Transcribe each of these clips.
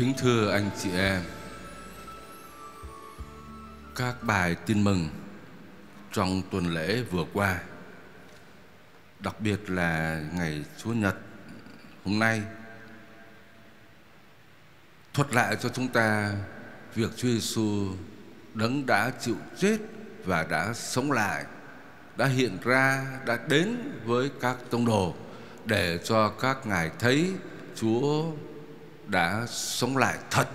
Kính thưa anh chị em, Các bài tin mừng trong tuần lễ vừa qua, Đặc biệt là ngày Chúa Nhật hôm nay, Thuật lại cho chúng ta việc Chúa Giêsu đấng đã chịu chết và đã sống lại, đã hiện ra, đã đến với các tông đồ để cho các ngài thấy Chúa đã sống lại thật.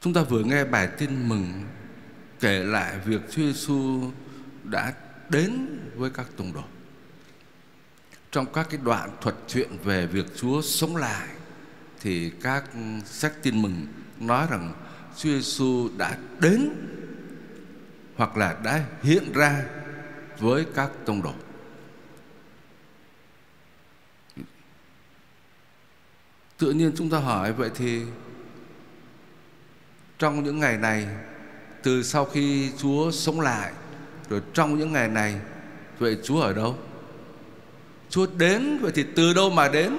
Chúng ta vừa nghe bài tin mừng kể lại việc Chúa Giêsu đã đến với các tông đồ. Trong các cái đoạn thuật chuyện về việc Chúa sống lại, thì các sách tin mừng nói rằng Chúa Giêsu đã đến hoặc là đã hiện ra với các tông đồ. Tự nhiên chúng ta hỏi, vậy thì trong những ngày này, từ sau khi Chúa sống lại, rồi trong những ngày này, vậy Chúa ở đâu? Chúa đến, vậy thì từ đâu mà đến?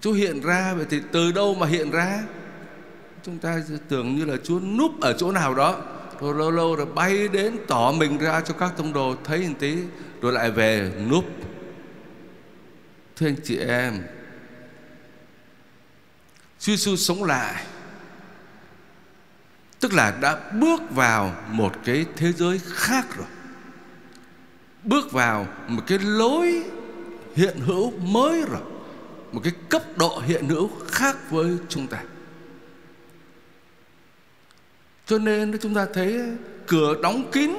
Chúa hiện ra, vậy thì từ đâu mà hiện ra? Chúng ta tưởng như là Chúa núp ở chỗ nào đó, Rồi lâu lâu rồi bay đến tỏ mình ra cho các tông đồ thấy một tí, Rồi lại về núp Thưa anh chị em Chúa Giêsu sống lại. Tức là đã bước vào một cái thế giới khác rồi. Bước vào một cái lối hiện hữu mới rồi. Một cái cấp độ hiện hữu khác với chúng ta. Cho nên chúng ta thấy cửa đóng kín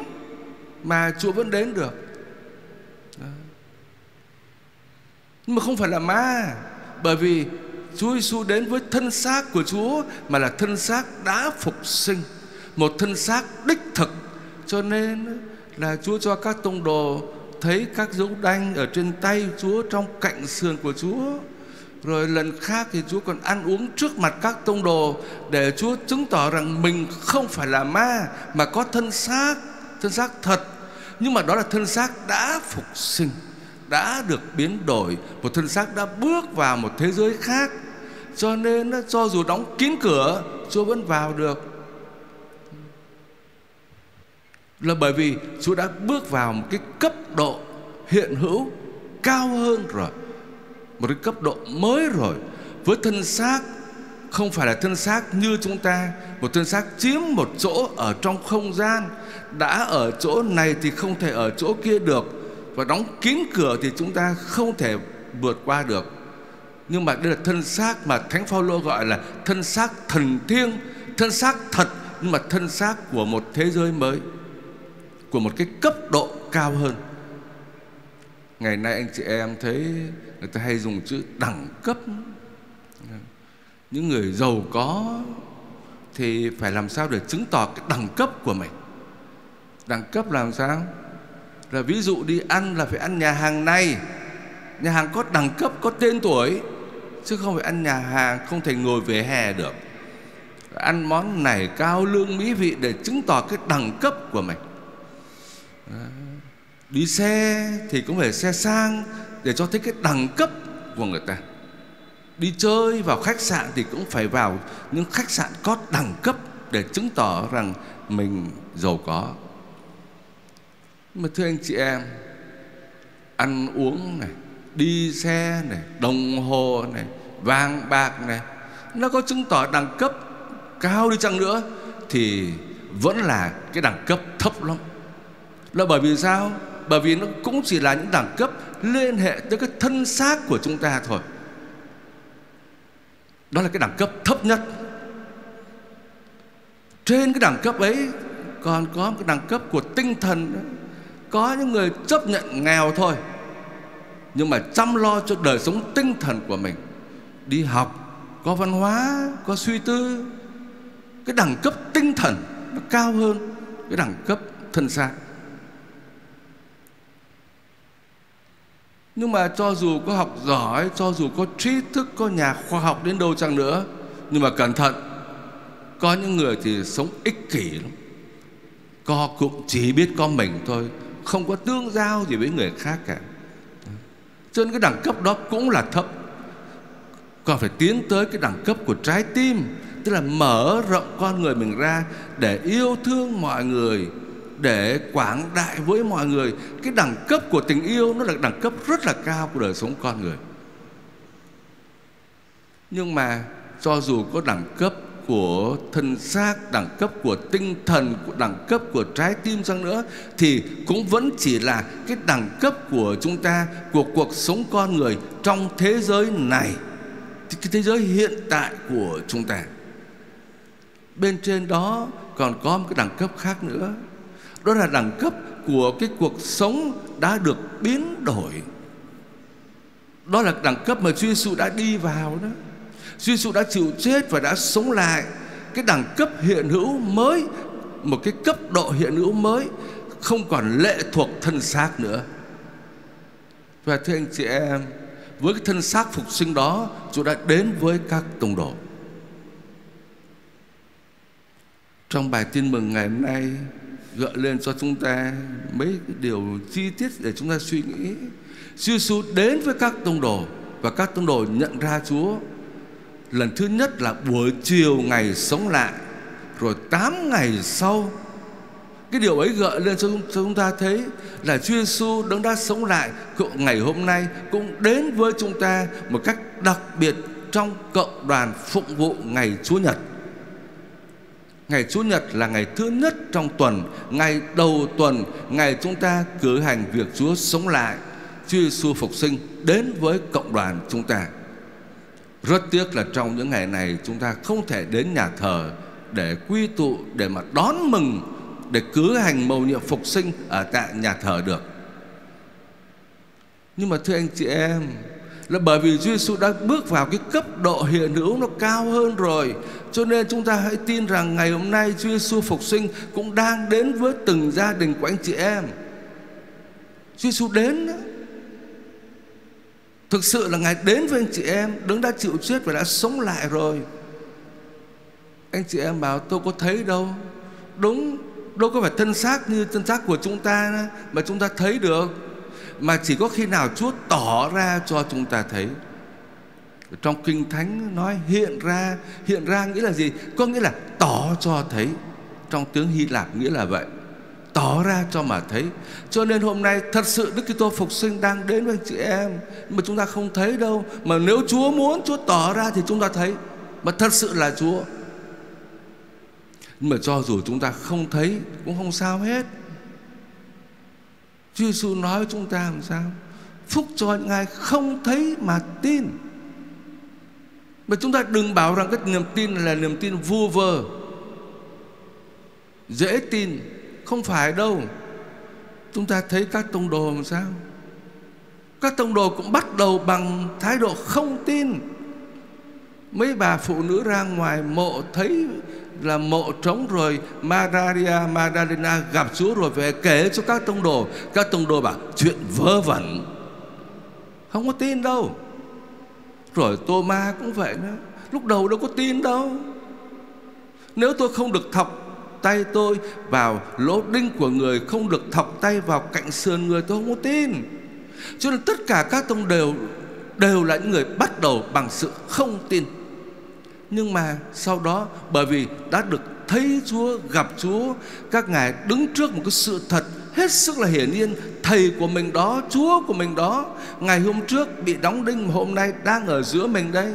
mà Chúa vẫn đến được. Nhưng mà không phải là ma, bởi vì Chúa Giêsu đến với thân xác của Chúa mà là thân xác đã phục sinh, một thân xác đích thực. Cho nên là Chúa cho các tông đồ thấy các dấu đanh ở trên tay Chúa trong cạnh sườn của Chúa. Rồi lần khác thì Chúa còn ăn uống trước mặt các tông đồ Để Chúa chứng tỏ rằng mình không phải là ma Mà có thân xác, thân xác thật. Nhưng mà đó là thân xác đã phục sinh. Đã được biến đổi, Một thân xác đã bước vào một thế giới khác. Cho nên cho dù đóng kín cửa, Chúa vẫn vào được. Là bởi vì Chúa đã bước vào một cái cấp độ hiện hữu cao hơn rồi, một cái cấp độ mới rồi. Với thân xác, không phải là thân xác như chúng ta, một thân xác chiếm một chỗ ở trong không gian. Đã ở chỗ này thì không thể ở chỗ kia được và đóng kín cửa thì chúng ta không thể vượt qua được. Nhưng mà đây là thân xác mà thánh phaolô gọi là thân xác thần thiêng, thân xác thật, nhưng mà thân xác của một thế giới mới, của một cái cấp độ cao hơn. Ngày nay anh chị em thấy người ta hay dùng chữ đẳng cấp. Những người giàu có thì phải làm sao để chứng tỏ cái đẳng cấp của mình? Đẳng cấp làm sao? Là ví dụ đi ăn là phải ăn nhà hàng này. Nhà hàng có đẳng cấp, có tên tuổi, chứ không phải ăn nhà hàng không thể ngồi về hè được. Ăn món này cao lương mỹ vị để chứng tỏ cái đẳng cấp của mình. Đi xe thì cũng phải xe sang để cho thấy cái đẳng cấp của người ta. Đi chơi vào khách sạn thì cũng phải vào những khách sạn có đẳng cấp để chứng tỏ rằng mình giàu có mà thưa anh chị em, ăn uống này, đi xe này, đồng hồ này vàng bạc này, nó có chứng tỏ đẳng cấp cao đi chăng nữa thì vẫn là cái đẳng cấp thấp lắm. Là bởi vì sao? Bởi vì nó cũng chỉ là những đẳng cấp liên hệ tới cái thân xác của chúng ta thôi. Đó là cái đẳng cấp thấp nhất. Trên cái đẳng cấp ấy còn có một cái đẳng cấp của tinh thần có những người chấp nhận nghèo thôi, nhưng mà chăm lo cho đời sống tinh thần của mình, đi học, có văn hóa, có suy tư, cái đẳng cấp tinh thần nó cao hơn cái đẳng cấp thân xác. Nhưng mà cho dù có học giỏi, Cho dù có trí thức, Có nhà khoa học đến đâu chăng nữa, Nhưng mà cẩn thận, Có những người thì sống ích kỷ lắm. Co cũng chỉ biết có mình thôi không có tương giao gì với người khác cả. Cho nên cái đẳng cấp đó cũng là thấp. Còn phải tiến tới cái đẳng cấp của trái tim, Tức là mở rộng con người mình ra Để yêu thương mọi người, Để quảng đại với mọi người. Cái đẳng cấp của tình yêu Nó là đẳng cấp rất là cao của đời sống con người. Nhưng mà cho dù có đẳng cấp của thân xác, đẳng cấp của tinh thần, của đẳng cấp của trái tim chăng nữa thì cũng vẫn chỉ là cái đẳng cấp của chúng ta của cuộc sống con người trong thế giới này, cái thế giới hiện tại của chúng ta. Bên trên đó còn có một cái đẳng cấp khác nữa. Đó là đẳng cấp của cái cuộc sống đã được biến đổi. Đó là đẳng cấp mà Chúa Giêsu đã đi vào đó. Chúa Giêsu đã chịu chết và đã sống lại cái đẳng cấp hiện hữu mới, một cái cấp độ hiện hữu mới không còn lệ thuộc thân xác nữa. Và thưa anh chị em, với cái thân xác phục sinh đó, Chúa đã đến với các tông đồ. Trong bài tin mừng ngày hôm nay gợi lên cho chúng ta mấy cái điều chi tiết để chúng ta suy nghĩ. Chúa Giêsu đến với các tông đồ và các tông đồ nhận ra Chúa Lần thứ nhất là buổi chiều ngày sống lại, Rồi 8 ngày sau, Cái điều ấy gợi lên cho chúng ta thấy Là Chúa Giêsu đấng đã sống lại Ngày hôm nay cũng đến với chúng ta Một cách đặc biệt Trong cộng đoàn phụng vụ ngày Chúa Nhật. Ngày Chúa Nhật là ngày thứ nhất trong tuần, Ngày đầu tuần, Ngày chúng ta cử hành việc Chúa sống lại, Chúa Giêsu phục sinh Đến với cộng đoàn chúng ta rất tiếc là trong những ngày này chúng ta không thể đến nhà thờ để quy tụ, để mà đón mừng, để cử hành mầu nhiệm phục sinh ở tại nhà thờ được. Nhưng mà thưa anh chị em, là bởi vì Chúa Giêsu đã bước vào cái cấp độ hiện hữu nó cao hơn rồi, cho nên chúng ta hãy tin rằng ngày hôm nay Chúa Giêsu phục sinh cũng đang đến với từng gia đình của anh chị em. Chúa Giêsu đến đó. Thực sự là Ngài đến với anh chị em, Đứng đã chịu chết và đã sống lại rồi. Anh chị em bảo, tôi có thấy đâu. Đúng, Đâu có phải thân xác như thân xác của chúng ta Mà chúng ta thấy được, Mà chỉ có khi nào Chúa tỏ ra cho chúng ta thấy. Trong Kinh Thánh nói hiện ra Hiện ra nghĩa là gì? Có nghĩa là tỏ cho thấy. Trong tiếng Hy Lạp nghĩa là vậy tỏ ra cho mà thấy. Cho nên hôm nay thật sự Đức Kitô phục sinh đang đến với anh chị em. Mà chúng ta không thấy đâu. Mà nếu Chúa muốn, Chúa tỏ ra thì chúng ta thấy. Mà thật sự là Chúa. Nhưng mà cho dù chúng ta không thấy, cũng không sao hết. Chúa Giêsu nói với chúng ta làm sao? Phúc cho những ai không thấy mà tin. Mà chúng ta đừng bảo rằng cái niềm tin là niềm tin vu vơ, dễ tin không phải đâu. Chúng ta thấy các tông đồ làm sao? Các tông đồ cũng bắt đầu bằng thái độ không tin. Mấy bà phụ nữ ra ngoài mộ thấy là mộ trống rồi Maria Magdalena gặp Chúa rồi về kể cho các tông đồ. Các tông đồ bảo, chuyện vớ vẩn. Không có tin đâu. Rồi Tô Ma cũng vậy nữa. Lúc đầu đâu có tin đâu. Nếu tôi không được thọc tay tôi vào lỗ đinh của người Không được thọc tay vào cạnh sườn người tôi không có tin. Cho nên tất cả các tông đều Đều là những người bắt đầu bằng sự không tin. Nhưng mà sau đó Bởi vì đã được thấy Chúa Gặp Chúa Các ngài đứng trước một cái sự thật Hết sức là hiển nhiên Thầy của mình đó, Chúa của mình đó Ngày hôm trước bị đóng đinh Mà hôm nay đang ở giữa mình đây.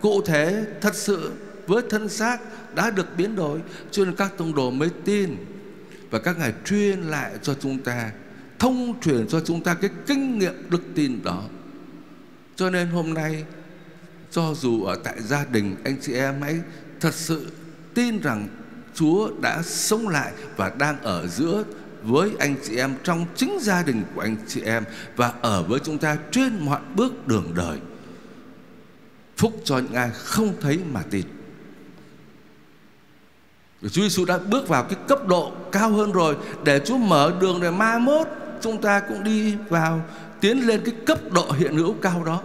Cụ thể thật sự với thân xác đã được biến đổi, cho nên các tông đồ mới tin và các ngài truyền lại cho chúng ta, thông truyền cho chúng ta cái kinh nghiệm đức tin đó cho nên hôm nay, cho dù ở tại gia đình, anh chị em hãy thật sự tin rằng Chúa đã sống lại và đang ở giữa với anh chị em trong chính gia đình của anh chị em và ở với chúng ta trên mọi bước đường đời. Phúc cho những ai không thấy mà tin. Chúa Giêsu đã bước vào cái cấp độ cao hơn rồi để Chúa mở đường để mai mốt chúng ta cũng đi vào tiến lên cái cấp độ hiện hữu cao đó.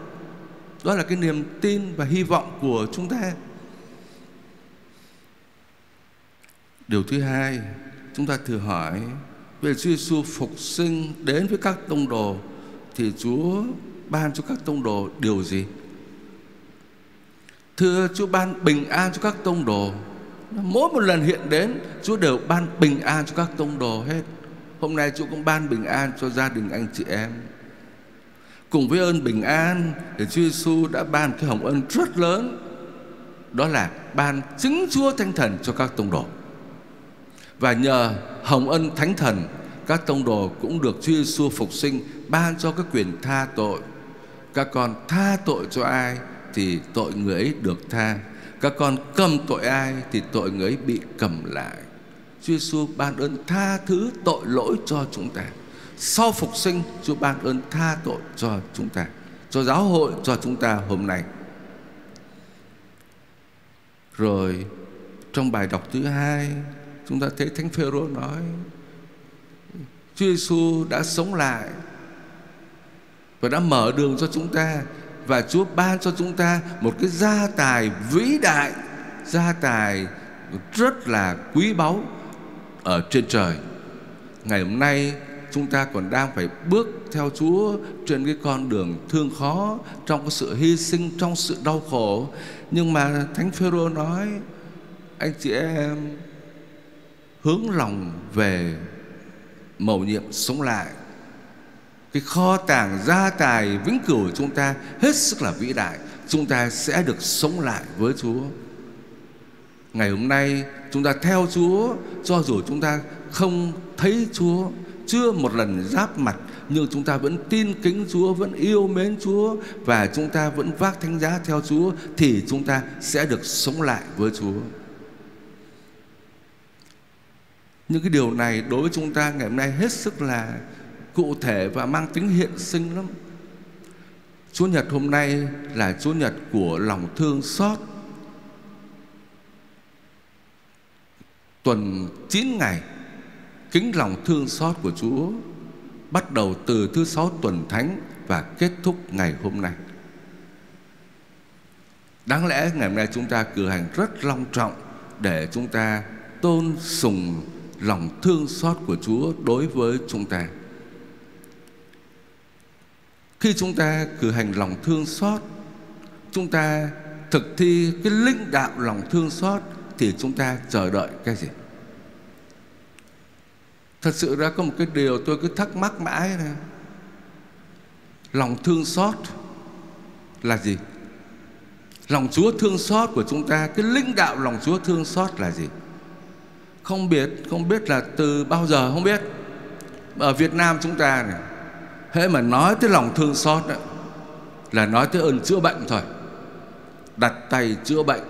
Đó là cái niềm tin và hy vọng của chúng ta. Điều thứ hai, chúng ta thử hỏi về Chúa Giêsu phục sinh đến với các tông đồ thì Chúa ban cho các tông đồ điều gì? Thưa Chúa ban bình an cho các tông đồ Mỗi một lần hiện đến, Chúa đều ban bình an cho các tông đồ hết. Hôm nay Chúa cũng ban bình an cho gia đình anh chị em. Cùng với ơn bình an Thì Chúa Giêsu đã ban cái hồng ân rất lớn, Đó là ban chứng Chúa Thánh Thần cho các tông đồ. Và nhờ hồng ân Thánh Thần, Các tông đồ cũng được Chúa Giêsu phục sinh, Ban cho cái quyền tha tội. Các con tha tội cho ai Thì tội người ấy được tha. Các con cầm tội ai Thì tội người ấy bị cầm lại. Chúa Giêsu ban ơn tha thứ tội lỗi cho chúng ta. Sau phục sinh, Chúa ban ơn tha tội cho chúng ta, Cho giáo hội, cho chúng ta hôm nay. Rồi, trong bài đọc thứ hai, Chúng ta thấy Thánh Phêrô nói, Chúa Giêsu đã sống lại Và đã mở đường cho chúng ta. Và Chúa ban cho chúng ta Một cái gia tài vĩ đại, Gia tài rất là quý báu Ở trên trời. Ngày hôm nay, chúng ta còn đang phải bước theo Chúa trên cái con đường thương khó, trong cái sự hy sinh, trong sự đau khổ. Nhưng mà thánh Phêrô nói, anh chị em, hướng lòng về mầu nhiệm sống lại cái kho tàng gia tài vĩnh cửu của chúng ta hết sức là vĩ đại chúng ta sẽ được sống lại với Chúa ngày hôm nay chúng ta theo Chúa cho dù chúng ta không thấy Chúa chưa một lần giáp mặt nhưng chúng ta vẫn tin kính Chúa, vẫn yêu mến Chúa và chúng ta vẫn vác thánh giá theo Chúa thì chúng ta sẽ được sống lại với Chúa. Những cái điều này đối với chúng ta ngày hôm nay hết sức là cụ thể và mang tính hiện sinh lắm. Chúa Nhật hôm nay là Chúa Nhật của lòng thương xót. Tuần 9 ngày, kính lòng thương xót của Chúa bắt đầu từ thứ sáu tuần thánh và kết thúc ngày hôm nay. Đáng lẽ ngày hôm nay chúng ta cử hành rất long trọng để chúng ta tôn sùng lòng thương xót của Chúa đối với chúng ta. Khi chúng ta cử hành lòng thương xót, chúng ta thực thi cái linh đạo lòng thương xót thì chúng ta chờ đợi cái gì? Thật sự ra có một cái điều tôi cứ thắc mắc mãi này. Lòng thương xót là gì? Lòng Chúa thương xót của chúng ta Cái linh đạo lòng Chúa thương xót là gì? Không biết Không biết là từ bao giờ không biết Ở Việt Nam chúng ta này Hễ mà nói tới lòng thương xót đó, Là nói tới ơn chữa bệnh thôi. Đặt tay chữa bệnh.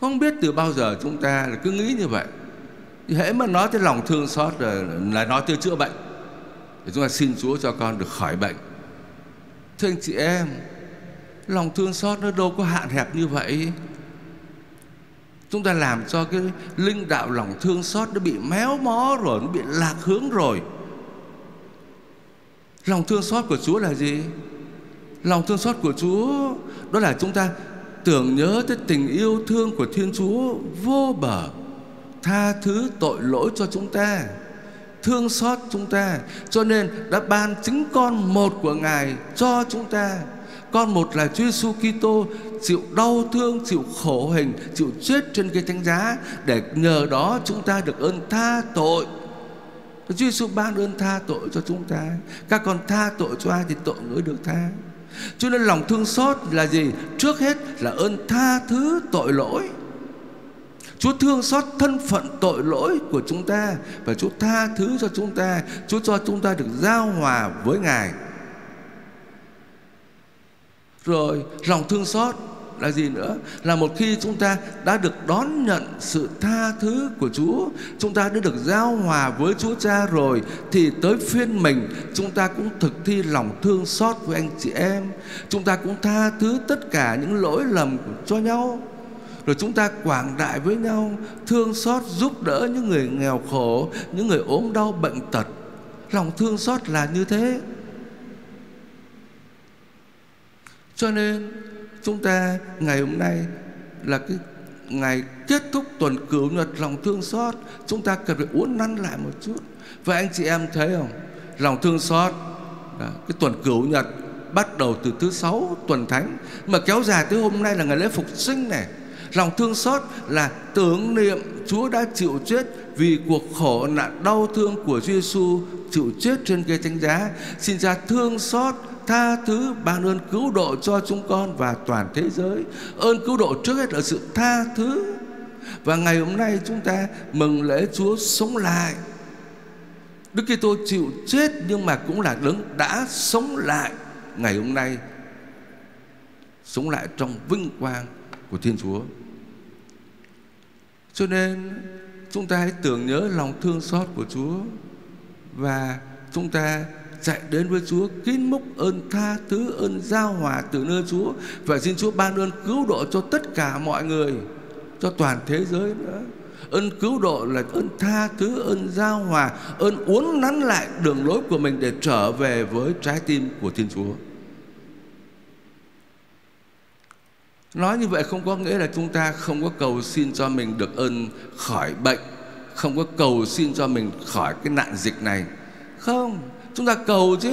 Không biết từ bao giờ chúng ta là cứ nghĩ như vậy. Hễ mà nói tới lòng thương xót rồi là nói tới chữa bệnh. Thì chúng ta xin Chúa cho con được khỏi bệnh. Thưa anh chị em lòng thương xót nó đâu có hạn hẹp như vậy. Chúng ta làm cho cái linh đạo lòng thương xót nó bị méo mó rồi nó bị lạc hướng rồi lòng thương xót của Chúa là gì? Lòng thương xót của Chúa đó là chúng ta tưởng nhớ tới tình yêu thương của Thiên Chúa vô bờ tha thứ tội lỗi cho chúng ta thương xót chúng ta. Cho nên đã ban chính con một của ngài cho chúng ta. Con một là Chúa Giêsu Kitô chịu đau thương, chịu khổ hình, chịu chết trên cây thánh giá để nhờ đó chúng ta được ơn tha tội. Chúa Giêsu ban ơn tha tội cho chúng ta. Các con tha tội cho ai thì tội người được tha. Cho nên lòng thương xót là gì? Trước hết là ơn tha thứ tội lỗi. Chúa thương xót thân phận tội lỗi của chúng ta và Chúa tha thứ cho chúng ta, Chúa cho chúng ta được giao hòa với Ngài. Rồi lòng thương xót là gì nữa? Là một khi chúng ta đã được đón nhận sự tha thứ của Chúa, chúng ta đã được giao hòa với Chúa Cha rồi thì tới phiên mình chúng ta cũng thực thi lòng thương xót với anh chị em. Chúng ta cũng tha thứ tất cả những lỗi lầm cho nhau rồi chúng ta quảng đại với nhau thương xót giúp đỡ những người nghèo khổ những người ốm đau bệnh tật lòng thương xót là như thế cho nên chúng ta ngày hôm nay là cái ngày kết thúc tuần cửu nhật lòng thương xót. Chúng ta cần phải uốn nắn lại một chút. Và anh chị em thấy không? Lòng thương xót Đó, cái tuần cửu nhật bắt đầu từ thứ sáu tuần thánh mà kéo dài tới hôm nay là ngày lễ phục sinh này. Lòng thương xót là tưởng niệm Chúa đã chịu chết vì cuộc khổ nạn đau thương của Giêsu chịu chết trên cây thánh giá. Xin cha thương xót tha thứ, ban ơn cứu độ cho chúng con và toàn thế giới. Ơn cứu độ trước hết là sự tha thứ. Và ngày hôm nay chúng ta mừng lễ Chúa sống lại. Đức Kitô chịu chết nhưng mà cũng là đấng đã sống lại. Ngày hôm nay, sống lại trong vinh quang của Thiên Chúa. Cho nên, chúng ta hãy tưởng nhớ lòng thương xót của Chúa và chúng ta chạy đến với Chúa kín múc ơn tha thứ ơn giao hòa từ nơi Chúa. Và xin Chúa ban ơn cứu độ cho tất cả mọi người cho toàn thế giới nữa. Ơn cứu độ là ơn tha thứ ơn giao hòa ơn uốn nắn lại đường lối của mình để trở về với trái tim của Thiên Chúa. Nói như vậy không có nghĩa là chúng ta không có cầu xin cho mình được ơn khỏi bệnh Không có cầu xin cho mình khỏi cái nạn dịch này. Không, chúng ta cầu chứ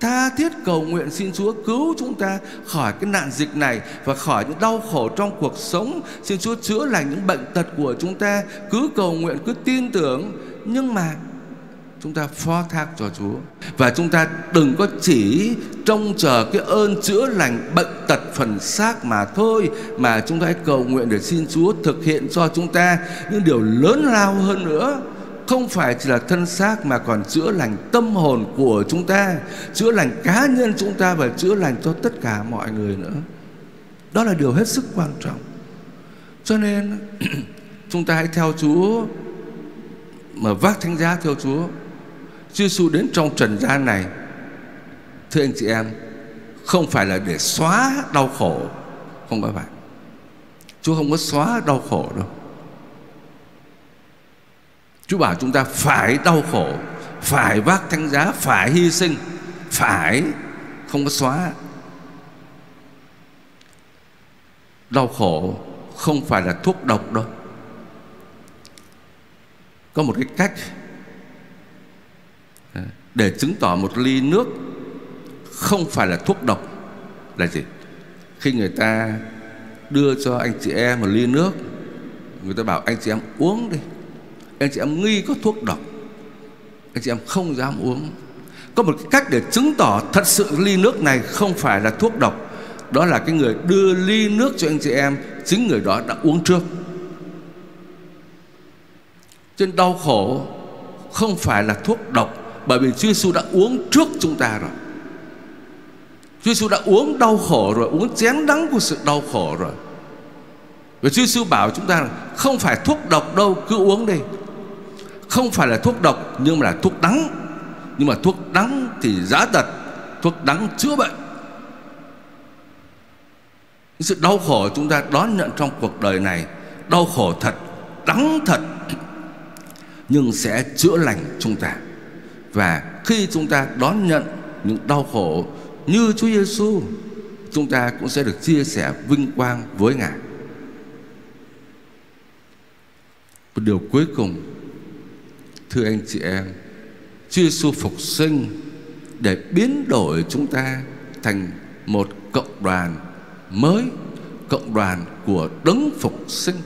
tha thiết cầu nguyện xin Chúa cứu chúng ta khỏi cái nạn dịch này và khỏi những đau khổ trong cuộc sống. Xin Chúa chữa lành những bệnh tật của chúng ta. Cứ cầu nguyện, cứ tin tưởng. Nhưng mà chúng ta phó thác cho Chúa và chúng ta đừng có chỉ trông chờ cái ơn chữa lành bệnh tật phần xác mà thôi mà chúng ta hãy cầu nguyện để xin Chúa thực hiện cho chúng ta những điều lớn lao hơn nữa không phải chỉ là thân xác mà còn chữa lành tâm hồn của chúng ta, chữa lành cá nhân chúng ta và chữa lành cho tất cả mọi người nữa. Đó là điều hết sức quan trọng. Cho nên chúng ta hãy theo Chúa mà vác thánh giá theo Chúa. Chúa Giêsu đến trong trần gian này thưa anh chị em không phải là để xóa đau khổ không có phải Chúa không có xóa đau khổ đâu Chúa bảo chúng ta phải đau khổ, Phải vác thánh giá, Phải hy sinh, Phải Không có xóa. Đau khổ Không phải là thuốc độc đâu. Có một cái cách Để chứng tỏ một ly nước Không phải là thuốc độc Là gì? Khi người ta đưa cho anh chị em một ly nước, Người ta bảo anh chị em uống đi anh chị em nghi có thuốc độc. Anh chị em không dám uống. Có một cách để chứng tỏ thật sự ly nước này không phải là thuốc độc. Đó là cái người đưa ly nước cho anh chị em, chính người đó đã uống trước. Trên đau khổ không phải là thuốc độc, bởi vì Chúa Giêsu đã uống trước chúng ta rồi. Chúa Giêsu đã uống đau khổ rồi, uống chén đắng của sự đau khổ rồi. Và Chúa Giêsu bảo chúng ta không phải thuốc độc đâu, cứ uống đi không phải là thuốc độc, nhưng mà là thuốc đắng. Nhưng mà thuốc đắng thì giá tật thuốc đắng chữa bệnh. Sự đau khổ chúng ta đón nhận trong cuộc đời này, đau khổ thật, đắng thật, nhưng sẽ chữa lành chúng ta. Và khi chúng ta đón nhận những đau khổ như Chúa Giêsu chúng ta cũng sẽ được chia sẻ vinh quang với Ngài. Một điều cuối cùng Thưa anh chị em Chúa Giêsu phục sinh Để biến đổi chúng ta Thành một cộng đoàn mới, Cộng đoàn của đấng phục sinh.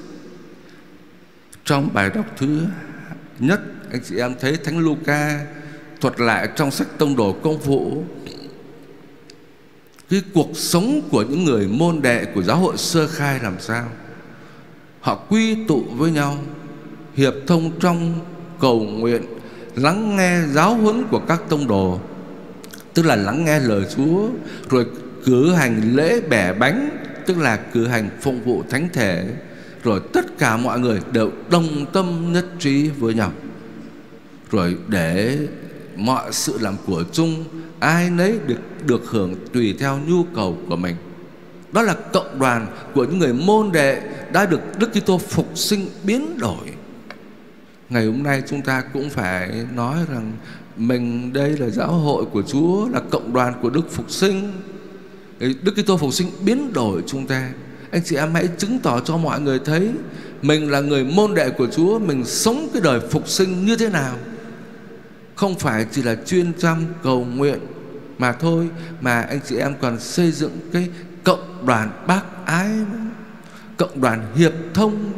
Trong bài đọc thứ nhất, Anh chị em thấy Thánh Luca Thuật lại trong sách Tông Đồ Công Vụ Cái cuộc sống của những người môn đệ Của giáo hội sơ khai làm sao? Họ quy tụ với nhau, Hiệp thông trong cầu nguyện, lắng nghe giáo huấn của các tông đồ, tức là lắng nghe lời Chúa, rồi cử hành lễ bẻ bánh, tức là cử hành phụng vụ thánh thể, rồi tất cả mọi người đều đồng tâm nhất trí với nhau. Rồi để mọi sự làm của chung, ai nấy được được hưởng tùy theo nhu cầu của mình. Đó là cộng đoàn của những người môn đệ đã được Đức Kitô phục sinh biến đổi ngày hôm nay chúng ta cũng phải nói rằng mình đây là giáo hội của Chúa, là cộng đoàn của Đức Phục Sinh. Đức Kitô Phục Sinh biến đổi chúng ta. Anh chị em hãy chứng tỏ cho mọi người thấy mình là người môn đệ của Chúa, mình sống cái đời phục sinh như thế nào. Không phải chỉ là chuyên chăm cầu nguyện mà thôi, mà anh chị em còn xây dựng cái cộng đoàn bác ái cộng đoàn hiệp thông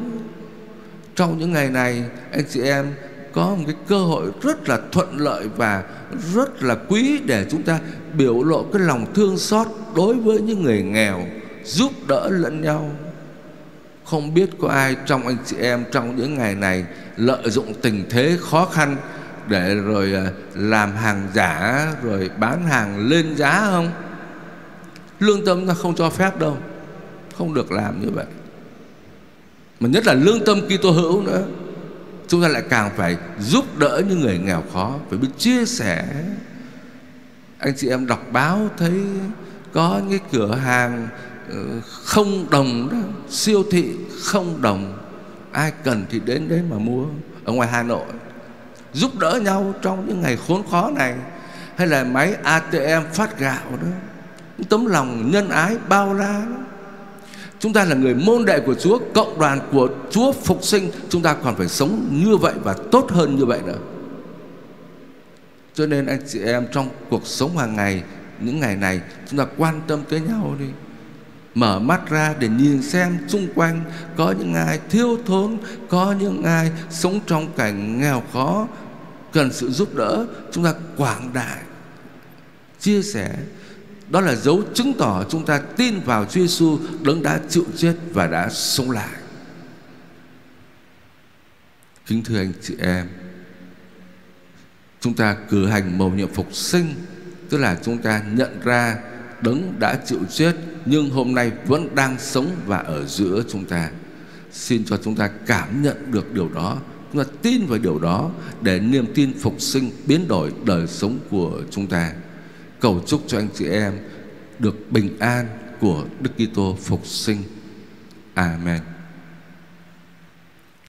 trong những ngày này, anh chị em có một cái cơ hội rất là thuận lợi và rất là quý để chúng ta biểu lộ cái lòng thương xót đối với những người nghèo, giúp đỡ lẫn nhau. Không biết có ai trong anh chị em trong những ngày này lợi dụng tình thế khó khăn để rồi à, làm hàng giả, rồi bán hàng lên giá không? Lương tâm ta không cho phép đâu, không được làm như vậy mà nhất là lương tâm Kitô hữu nữa. Chúng ta lại càng phải giúp đỡ những người nghèo khó. Phải biết chia sẻ. Anh chị em đọc báo thấy có những cái cửa hàng ờ, không đồng đó, siêu thị không đồng. Ai cần thì đến đấy mà mua. Ở ngoài Hà Nội, giúp đỡ nhau trong những ngày khốn khó này. Hay là máy ATM phát gạo đó. Tấm lòng nhân ái bao la đó chúng ta là người môn đệ của Chúa, cộng đoàn của Chúa phục sinh, chúng ta còn phải sống như vậy và tốt hơn như vậy nữa. Cho nên anh chị em, trong cuộc sống hàng ngày, những ngày này, chúng ta quan tâm tới nhau đi. Mở mắt ra để nhìn xem xung quanh, có những ai thiếu thốn, có những ai sống trong cảnh nghèo khó, cần sự giúp đỡ. Chúng ta quảng đại, chia sẻ đó là dấu chứng tỏ chúng ta tin vào Chúa Giêsu đấng đã chịu chết và đã sống lại. Kính thưa anh chị em, chúng ta cử hành mầu nhiệm phục sinh, tức là chúng ta nhận ra đấng đã chịu chết nhưng hôm nay vẫn đang sống và ở giữa chúng ta. Xin cho chúng ta cảm nhận được điều đó, chúng ta tin vào điều đó để niềm tin phục sinh biến đổi đời sống của chúng ta cầu chúc cho anh chị em được bình an của Đức Kitô phục sinh. Amen.